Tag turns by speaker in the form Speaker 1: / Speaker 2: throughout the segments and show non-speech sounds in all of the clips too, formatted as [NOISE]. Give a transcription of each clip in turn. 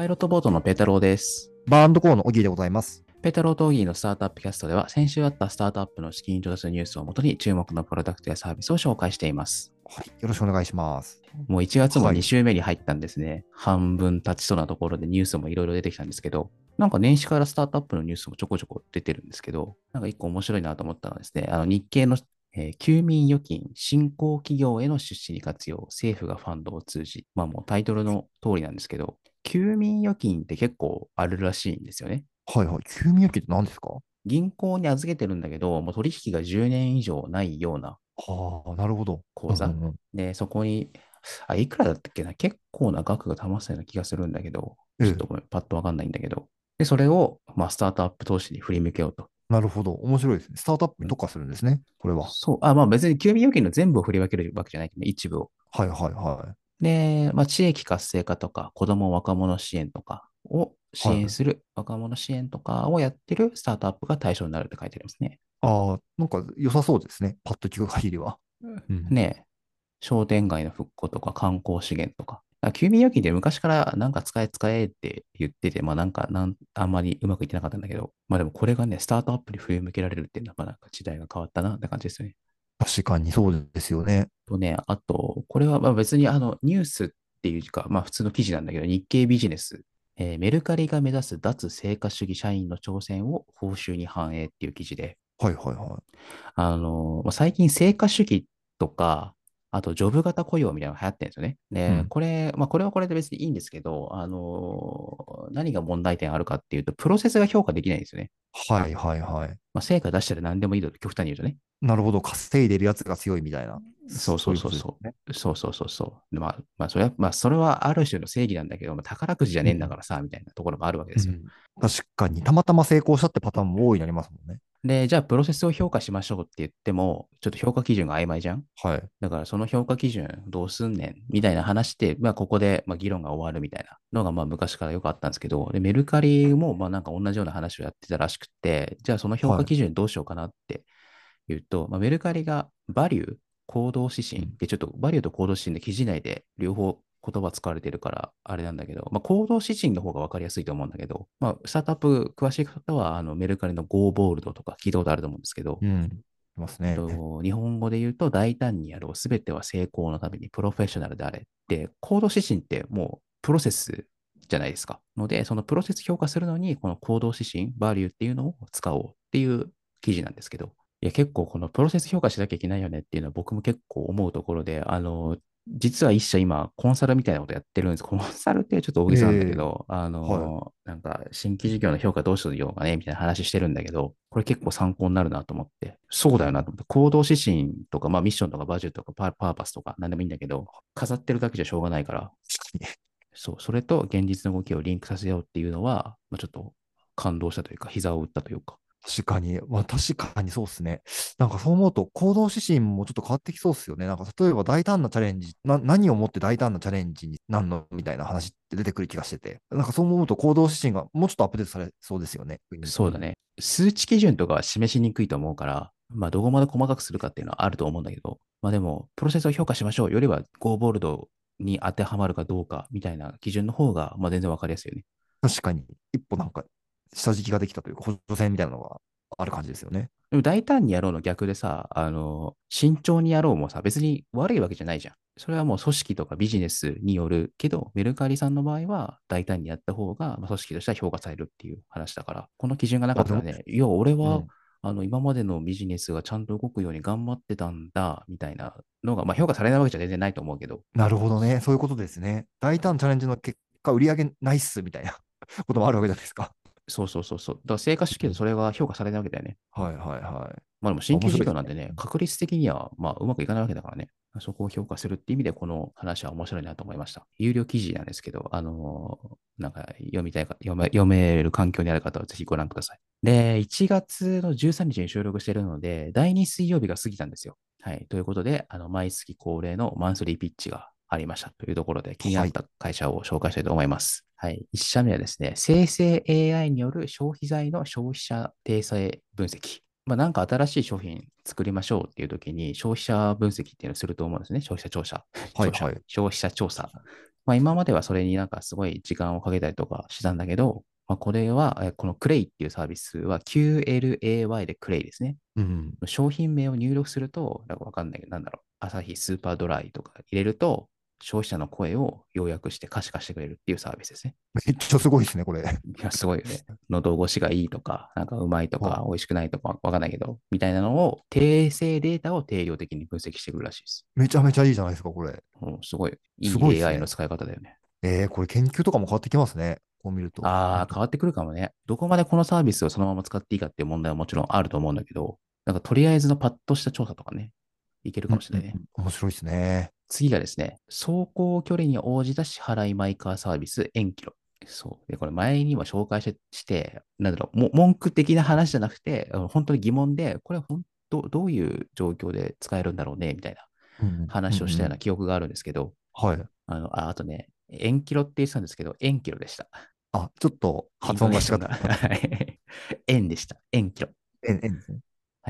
Speaker 1: パイロットボートのペータローです。
Speaker 2: バーンドコーのオギーでございます。
Speaker 1: ペータローとオギーのスタートアップキャストでは、先週あったスタートアップの資金調達ニュースをもとに注目のプロダクトやサービスを紹介しています。
Speaker 2: はい。よろしくお願いします。
Speaker 1: もう1月も
Speaker 2: はい
Speaker 1: 2週目に入ったんですね。半分経ちそうなところでニュースもいろいろ出てきたんですけど、なんか年始からスタートアップのニュースもちょこちょこ出てるんですけど、なんか一個面白いなと思ったのはですね、あの日経の、えー休眠預金、新興企業への出資に活用、政府がファンドを通じ、まあもうタイトルの通りなんですけど、休眠預金って結構あるらしいんですよね。
Speaker 2: はいはい。休眠預金って何ですか？
Speaker 1: 銀行に預けてるんだけど、もう取引が10年以上ないような
Speaker 2: はあ、なるほど。
Speaker 1: 口座。
Speaker 2: うんうんうん
Speaker 1: で、そこに、あ、いくらだったっけな？結構な額が溜まってたような気がするんだけど、
Speaker 2: ええ
Speaker 1: ちょっとごめん、パッとわかんないんだけど。で、それを、まあ、スタートアップ投資に振り向けようと。
Speaker 2: なるほど。面白いですね。スタートアップに特化するんですね。これは。
Speaker 1: そう、あ、まあ別に休眠預金の全部を振り分けるわけじゃないけどね、一部を。
Speaker 2: はいはいは
Speaker 1: で、まあ、地域活性化とか、子供若者支援とかを支援する、若者支援とかをやってるスタートアップが対象になるって書いてありますね。
Speaker 2: い。ああ、なんか良さそうですね。パッと聞く限りは。うん
Speaker 1: ねえ、商店街の復興とか観光資源とか。休眠預金って昔からなんか使え使えって言ってて、まあなんかなんあんまりうまくいってなかったんだけど、まあでもこれがね、スタートアップに振り向けられるっていうのは、まあなんか時代が変わったなって感じですよね。
Speaker 2: 確かにそうですよね。
Speaker 1: とね、あと、これはまあ別にあのニュースっていうか、まあ普通の記事なんだけど、日経ビジネス、えーメルカリが目指す脱成果主義社員の挑戦を報酬に反映っていう記事で、
Speaker 2: はいはいは
Speaker 1: あの、まあ最近成果主義とか、あとジョブ型雇用みたいなのが流行ってるんですよね。で、
Speaker 2: うん
Speaker 1: これ、まあこれはこれで別にいいんですけど、あの、何が問題点あるかっていうと、プロセスが評価できないんですよね。
Speaker 2: い。はいはいはい。
Speaker 1: まあ成果出したら何でもいいと極端に言うとね。
Speaker 2: なるほど。稼いでるやつが強いみたいな。
Speaker 1: そうそうそう
Speaker 2: い
Speaker 1: そうそうそうそうそう。でまあ、まあ、それは、まあ、それはある種の正義なんだけど、まあ、宝くじじゃねえんだからさ、みたいなところもあるわけですよ。
Speaker 2: うん確かに、たまたま成功したってパターンも大いにありますもんね。
Speaker 1: で、じゃあ、プロセスを評価しましょうって言っても、ちょっと評価基準が曖昧じゃん？
Speaker 2: はい。
Speaker 1: だから、その評価基準どうすんねんみたいな話で、まあ、ここで、まあ、議論が終わるみたいなのが、まあ、昔からよくあったんですけど、で、メルカリも、まあ、なんか同じような話をやってたらしくて、じゃあ、その評価基準どうしようかなって言うと、まあ、メルカリがバリュー、行動指針で、ちょっとバリューと行動指針で記事内で両方言葉使われてるから、あれなんだけど、まあ、行動指針の方が分かりやすいと思うんだけど、まあ、スタートアップ詳しい方は、あのメルカリの Go ボールドとか聞いたことあると思うんですけど、
Speaker 2: うん。いますね。
Speaker 1: と日本語で言うと、大胆にやろう、すべては成功のためにプロフェッショナルであれ。で、行動指針ってもうプロセスじゃないですか。ので、そのプロセス評価するのに、この行動指針、バリューっていうのを使おうっていう記事なんですけど、いや、結構このプロセス評価しなきゃいけないよねっていうのは僕も結構思うところで、あの、実は一社今、コンサルみたいなことやってるんです。コンサルってちょっと大げさなんだけど、あの、なんか新規事業の評価どうしようかね、みたいな話してるんだけど、これ結構参考になるなと思って、そうだよなと思って、行動指針とか、まあミッションとかバジェットとかパパーパスとか何でもいいんだけど、飾ってるだけじゃしょうがないから、[LAUGHS] そう、それと現実の動きをリンクさせようっていうのは、まあ、ちょっと感動したというか、膝を打ったというか、
Speaker 2: 確かに、まあ確かにそうですね。なんかそう思うと行動指針もちょっと変わってきそうですよね。なんか例えば大胆なチャレンジ、な何をもって大胆なチャレンジになんのみたいな話って出てくる気がしてて、なんかそう思うと行動指針がもうちょっとアップデートされそうですよね。
Speaker 1: そうだ。ね。数値基準とかは示しにくいと思うから、まあ、どこまで細かくするかっていうのはあると思うんだけど、まあでも、プロセスを評価しましょうよりは、Go ボールドに当てはまるかどうかみたいな基準の方が、まあ全然わかりやすいよね。
Speaker 2: 確かに、一歩なんか下敷きができたというか、補助線みたいなのがある感じですよね。
Speaker 1: でも大胆にやろうの逆でさ、あの、慎重にやろうもさ、別に悪いわけじゃないじゃん。それはもう組織とかビジネスによるけど、メルカリさんの場合は大胆にやった方が、まあ、組織としては評価されるっていう話だから、この基準がなかったらね、いや、俺は、
Speaker 2: うん
Speaker 1: あの、今までのビジネスがちゃんと動くように頑張ってたんだ、みたいなのが、まあ評価されないわけじゃ全然ないと思うけど、
Speaker 2: なるほどね。そういうことですね。大胆チャレンジの結果、売り上げないっすみたいな [LAUGHS] こともあるわけじゃないですか。
Speaker 1: そうそうそうそう。だから成果主義でそれが評価されないわけだよね。
Speaker 2: はいはいはい。
Speaker 1: まあでも新規事業なん
Speaker 2: ですね、
Speaker 1: ね確率的にはまあうまくいかないわけだからね。そこを評価するっていう意味で、この話は面白いなと思いました。有料記事なんですけど、あのーなんか読みたいか読め、読める環境にある方はぜひご覧ください。で、1月の13日に収録しているので、第2水曜日が過ぎたんですよ。はい。ということで、あの、毎月恒例のマンスリーピッチがありましたというところで、気になった会社を紹介したいと思います。はい。1社目はですね、生成 AI による消費財の消費者定性分析。まあ、なんか新しい商品作りましょうっていう時に消費者分析っていうのをすると思うんですね。消費者調査。
Speaker 2: はいはい
Speaker 1: 消費者調査。まあ、今まではそれになんかすごい時間をかけたりとかしたんだけど、まあ、これは、えこのクレイっていうサービスは QLAY でクレイですね。
Speaker 2: うん。
Speaker 1: 商品名を入力すると、なんかわかんないけど、なんだろう、アサヒスーパードライとか入れると、消費者の声を要約して可視化してくれるっていうサービスですね。
Speaker 2: めっちゃすごいですね、これ。
Speaker 1: いや、すごいよね。[LAUGHS] 喉越しがいいとか、なんかうまいとか、美味しくないとかわかんないけど、みたいなのを、訂正データを定量的に分析してくるらしいです。
Speaker 2: めちゃめちゃいいじゃないですか、これ。
Speaker 1: うん、すごい、いい AI の使い方だよね。
Speaker 2: えー、これ研究とかも変わってきますね。こう見ると。
Speaker 1: ああ、変わってくるかもね。どこまでこのサービスをそのまま使っていいかっていう問題はもちろんあると思うんだけど、なんかとりあえずのパッとした調査とかね、いけるかもしれないね。
Speaker 2: うんうん面白いですね。
Speaker 1: 次がですね、走行距離に応じた支払いマイカーサービス、エンキロ。そう。で、これ前にも紹介しして、なんだろう、も文句的な話じゃなくて、本当に疑問で、これ本当、どういう状況で使えるんだろうね、みたいな話をしたよう
Speaker 2: うん
Speaker 1: な記憶があるんですけど、
Speaker 2: うんはい。
Speaker 1: あの、ああとね、エンキロって言ってたんですけど、エンキロでした。
Speaker 2: あ、ちょっと発音が違った。
Speaker 1: イントネーションがはいエンでした。エンキロ。
Speaker 2: えんえんですね。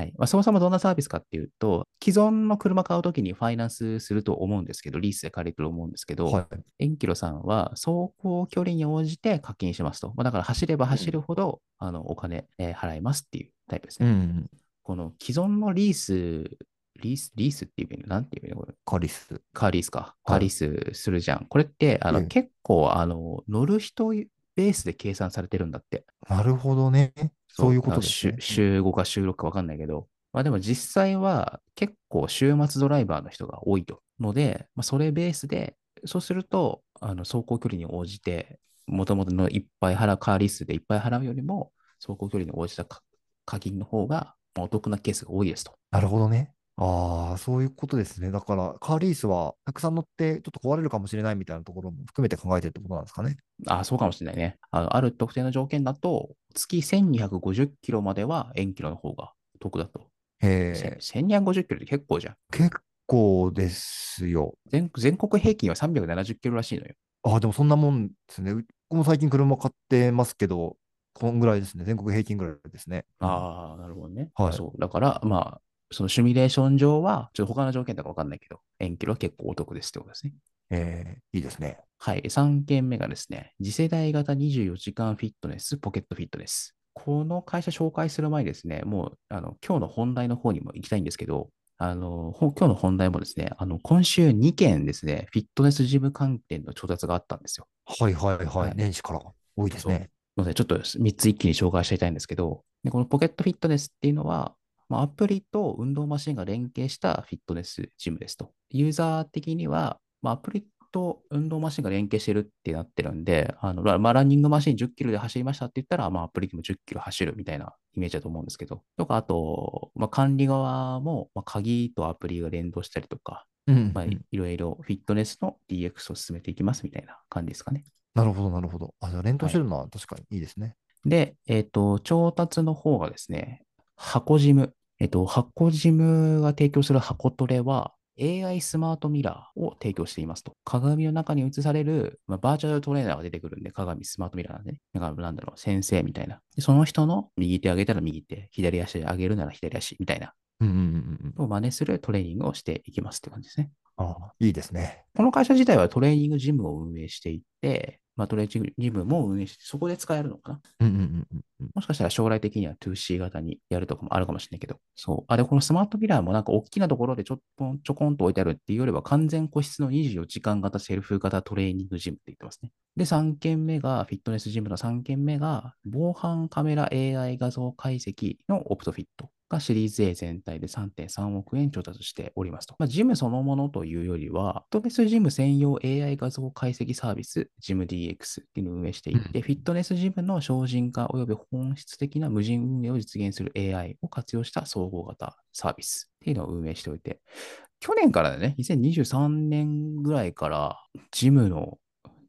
Speaker 1: はいまあ、そもそもどんなサービスかっていうと、既存の車買うときにファイナンスすると思うんですけど、リースで借りると思うんですけど、
Speaker 2: はい。
Speaker 1: エンキロさんは走行距離に応じて課金しますと。まあ、だから走れば走るほど、あのお金、えー払いますっていうタイプですね。
Speaker 2: うん。
Speaker 1: この既存のリース、リース、リースっていうのなんていうのこれ
Speaker 2: カリス。
Speaker 1: カーリースか。
Speaker 2: はい
Speaker 1: カーリースするじゃん。これって、あの、
Speaker 2: ええ
Speaker 1: 結構、あの、乗る人ベースで計算されてるんだって。
Speaker 2: なるほどね。そういうことです
Speaker 1: 週
Speaker 2: ね。
Speaker 1: 週5か週6か分かんないけど、まあでも実際は結構週末ドライバーの人が多いと。ので、まあ、それベースで、そうすると、あの走行距離に応じて、もともとのいっぱい払う、カーリースでいっぱい払うよりも、走行距離に応じたか課金の方がまあお得なケースが多いですと。
Speaker 2: なるほどね。ああ、そういうことですね。だから、カーリースはたくさん乗ってちょっと壊れるかもしれないみたいなところも含めて考えてるってことなんですかね。
Speaker 1: ああ、そうかもしれないね。あのある特定の条件だと、月1250キロまでは円キロの方が得だと。
Speaker 2: へ
Speaker 1: せ
Speaker 2: え、
Speaker 1: 1250キロって結構じゃん。
Speaker 2: 結構ですよ。
Speaker 1: 全全国平均は370キロらしいのよ。
Speaker 2: ああ、でもそんなもんですね。う僕も最近車買ってますけど、こんぐらいですね。全国平均ぐらいですね。うん
Speaker 1: ああ、なるほどね。
Speaker 2: はい
Speaker 1: そう。だから、まあ、そのシミュレーション上は、ちょっと他の条件とかわかんないけど、円キロは結構お得ですってことですね。
Speaker 2: えーいいですね。
Speaker 1: はい。3件目がですね、次世代型24時間フィットネス、ポケットフィットネス。この会社紹介する前にですね、もう、あの、今日の本題の方にも行きたいんですけど、あの、ほ今日の本題もですね、あの、今週2件ですね、フィットネスジム関連の調達があったんですよ。
Speaker 2: はいはいはい。
Speaker 1: はい
Speaker 2: 年始から多いですね。
Speaker 1: ので、ちょっと3つ一気に紹介していきたいんですけど、でこのポケットフィットネスっていうのは、まあ、アプリと運動マシンが連携したフィットネスジムですと。ユーザー的には、まあ、アプリと運動マシンが連携してるってなってるんで、あのまあ、ランニングマシン10キロで走りましたって言ったら、まあ、アプリでも10キロ走るみたいなイメージだと思うんですけど、とか、あと、まあ、管理側も、まあ、鍵とアプリが連動したりとか、
Speaker 2: うん、
Speaker 1: まあ、
Speaker 2: うん
Speaker 1: いろいろフィットネスの DX を進めていきますみたいな感じですかね。
Speaker 2: なるほど、なるほど。あ、じゃあ連動してるのは確かにいいですね。
Speaker 1: で、えっ、と、調達の方がですね、箱ジム。えっ、と、箱ジムが提供する箱トレは、AI スマートミラーを提供していますと。鏡の中に映される、まあ、バーチャルトレーナーが出てくるんで、鏡スマートミラーなんでね。だから、なんだろう、先生みたいな。でその人の右手上げたら右手、左足上げるなら左足みたいな、
Speaker 2: うんうんうんうん。
Speaker 1: を真似するトレーニングをしていきますって感じですね。
Speaker 2: ああ、いいですね。
Speaker 1: この会社自体はトレーニングジムを運営していて、まあ、トレーニングジムも運営して、そこで使えるのかな
Speaker 2: うんうんうんうんうん。
Speaker 1: もしかしたら将来的には 2C 型にやるとかもあるかもしれないけど。そう。あ、で、このスマートミラーもなんか大きなところでちょっとちょこんと置いてあるっていうよりは完全個室の24時間型セルフ型トレーニングジムって言ってますね。で、3件目が、フィットネスジムの3件目が、防犯カメラ AI 画像解析のオプトフィットがシリーズ A 全体で3.3億円調達しておりますと。まあ、ジムそのものというよりは、フィットネスジム専用 AI 画像解析サービス、ジム DX っていうのを運営していて、
Speaker 2: うん
Speaker 1: フィットネスジムの精進化及び本質的な無人運営を実現する AI を活用した総合型サービスっていうのを運営しておいて、去年からね、2023年ぐらいから、ジムの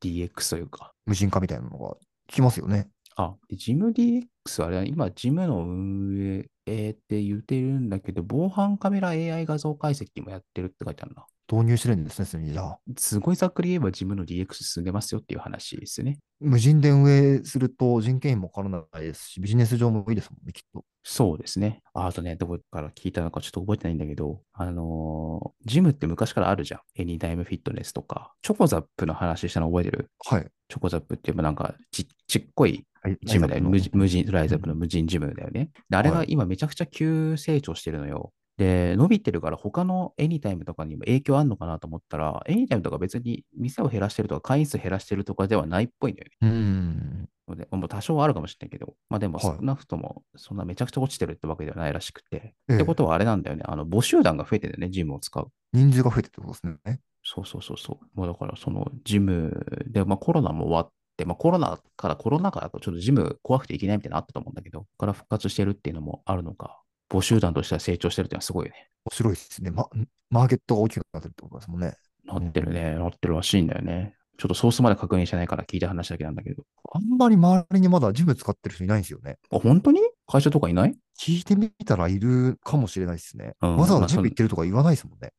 Speaker 1: DX というか、
Speaker 2: 無人化みたいなのが聞きますよね。
Speaker 1: あ、でジム DX はあれは今、ジムの運営って言ってるんだけど、防犯カメラ AI 画像解析もやってるって書いてあるな。
Speaker 2: 導入してるんですね、すでにじ。
Speaker 1: すごいざっくり言えばジムの DX 進んでますよっていう話ですね。
Speaker 2: 無人で運営すると人件費もかからないですし、ビジネス上もいいですもんね、きっと。
Speaker 1: そうですね。ああとね、どこから聞いたのかちょっと覚えてないんだけど、あのージムって昔からあるじゃん。エニタイムフィットネスとか。チョコザップの話したの覚えてる？
Speaker 2: はい。
Speaker 1: チョコザップって言えばなんかちちっこいジムだよね。無人ライザップ
Speaker 2: うん
Speaker 1: の無人ジムだよね。であれが今めちゃくちゃ急成長してるのよ。で、伸びてるから他のエニタイムとかにも影響あるのかなと思ったら、エニタイムとか別に店を減らしてるとか会員数減らしてるとかではないっぽいんだよね。
Speaker 2: うーん。
Speaker 1: ので、もう多少はあるかもしれないけど、まあでも
Speaker 2: はい
Speaker 1: 少なくともそんなめちゃくちゃ落ちてるってわけではないらしくて。
Speaker 2: ええ
Speaker 1: ってことはあれなんだよね。あの、募集団が増えてるよね、ジムを使う。
Speaker 2: 人数が増えてってことですね。
Speaker 1: そうそうそうそう。もうだからそのジムで、まあコロナも終わって、まあコロナからコロナ禍だとちょっとジム怖くていけないみたいなのあったと思うんだけど、から復活してるっていうのもあるのか、募集団としては成長してるっていうのはすごいよね。
Speaker 2: 面白いですね。ま、マーケットが大きくなってるってことですもんね。
Speaker 1: なってるね、なってるらしいんだよね。ちょっとソースまで確認してないから聞いた話だけなんだけど。
Speaker 2: あんまり周りにまだジム使ってる人いないんですよね。
Speaker 1: あ、本当に？会社とかいない？
Speaker 2: 聞いてみたらいるかもしれないですね。
Speaker 1: うん
Speaker 2: わざわざジム行ってるとか言わないですもんね。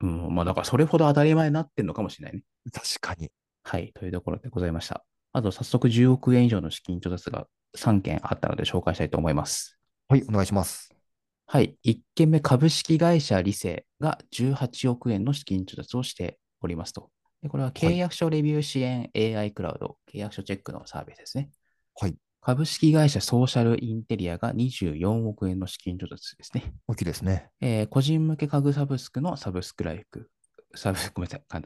Speaker 1: うん、まあだからそれほど当たり前になってんのかもしれないね。
Speaker 2: 確かに。
Speaker 1: はい、というところでございました。あと早速10億円以上の資金調達が3件あったので紹介したいと思います。
Speaker 2: はい、お願いします。
Speaker 1: はい。1件目、株式会社リセが18億円の資金調達をしておりますと。でこれは契約書レビュー支援 AI クラウド、契約書チェックのサービスですね。
Speaker 2: はい。
Speaker 1: 株式会社ソーシャルインテリアが24億円の資金調達ですね。
Speaker 2: 大きいですね。
Speaker 1: えー個人向け家具サブスクのサブスクライフ。サブ、[LAUGHS] ごめんなさい。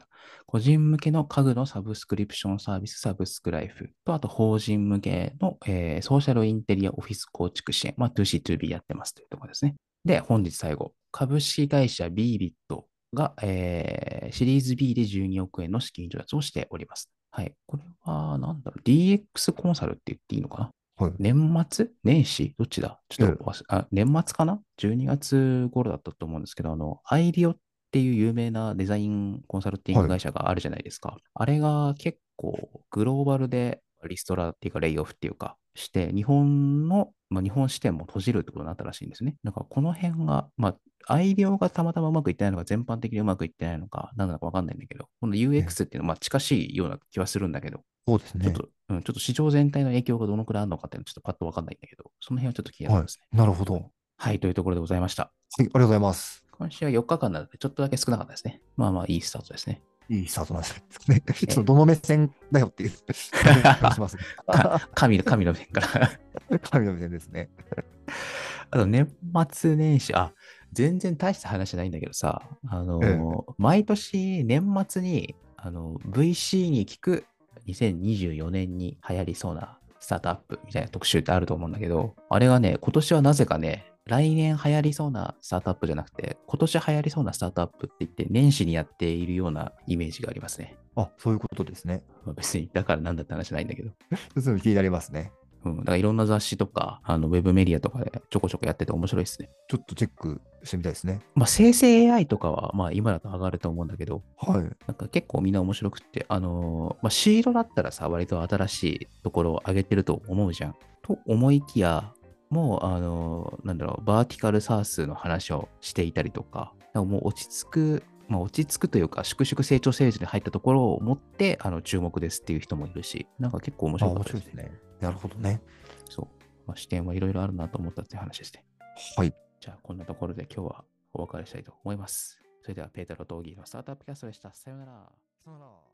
Speaker 1: 個人向けの家具のサブスクリプションサービスサブスクライフと、あと法人向けの、えーソーシャルインテリアオフィス構築支援。まあ、2C2B やってますというところですね。で、本日最後。株式会社 b ビットが、えーシリーズ B で12億円の資金調達をしております。はい。これは、なんだろう、DX コンサルって言っていいのかな？
Speaker 2: はい。
Speaker 1: 年末？年始？どっちだ？ちょっと忘れ、あ、年末かな ?12 月頃だったと思うんですけど、あの、アイリオっていう有名なデザインコンサルティング会社があるじゃないですか。あれが結構グローバルでリストラっていうかレイオフっていうかして、日本の、まあ、日本支店も閉じるってことになったらしいんですね。だからこの辺が、まあ、アイリオがたまたまうまくいってないのか、全般的にうまくいってないのか、何なのかわかんないんだけど、この UX っていうのはまあ近しいような気はするんだけど、
Speaker 2: そうですね。
Speaker 1: ちょっと、うん、ちょっと市場全体の影響がどのくらいあるのかっていうのはちょっとパッとわかんないんだけど、その辺はちょっと気になり
Speaker 2: は
Speaker 1: ますね。
Speaker 2: い。なるほど。はい、
Speaker 1: はい、というところでございました。
Speaker 2: ありがとうございます。
Speaker 1: 今週は4日間なので、ちょっとだけ少なかったですね。まあまあ、いいスタートですね。
Speaker 2: いいスタートなんですね。ちょっとどの目線だよっていうしますね。[LAUGHS]
Speaker 1: か神の、神の面から。[LAUGHS]
Speaker 2: 神の目線ですね。
Speaker 1: あと、年末年始、あ、全然大した話じゃないんだけどさ、あの、
Speaker 2: え
Speaker 1: 毎年年末に、あの、VC に聞く2024年に流行りそうなスタートアップみたいな特集ってあると思うんだけど、あれがね、今年はなぜかね、来年流行りそうなスタートアップじゃなくて、今年流行りそうなスタートアップって言って、年始にやっているようなイメージがありますね。
Speaker 2: あ、そういうことですね。
Speaker 1: まあ、別に、だからなんだって話じゃないんだけど。[LAUGHS]
Speaker 2: そういうの気になりますね。
Speaker 1: うん。だからいろんな雑誌とか、あの、ウェブメディアとかでちょこちょこやってて面白いですね。
Speaker 2: ちょっとチェックしてみたいですね。
Speaker 1: まあ、生成 AI とかは、まあ、今だと上がると思うんだけど、
Speaker 2: はい。
Speaker 1: なんか結構みんな面白くって、あのーまあ、シードだったらさ、割と新しいところを上げてると思うじゃん。と思いきや、もう、あのーなんだろう、バーティカルサースの話をしていたりとか、かもう落ち着く、まあ、落ち着くというか、粛々成長セールスに入ったところを持って、あの、注目ですっていう人もいるし、なんか結構
Speaker 2: 面
Speaker 1: 白かったですね。
Speaker 2: 白いですね。なるほどね。
Speaker 1: そう。まあ、視点はいろいろあるなと思ったっていう話ですね。
Speaker 2: はい。
Speaker 1: じゃあ、こんなところで今日はお別れしたいと思います。それでは、ペータロ・トーギーのスタートアップキャストでした。さようなら。
Speaker 2: さよなら。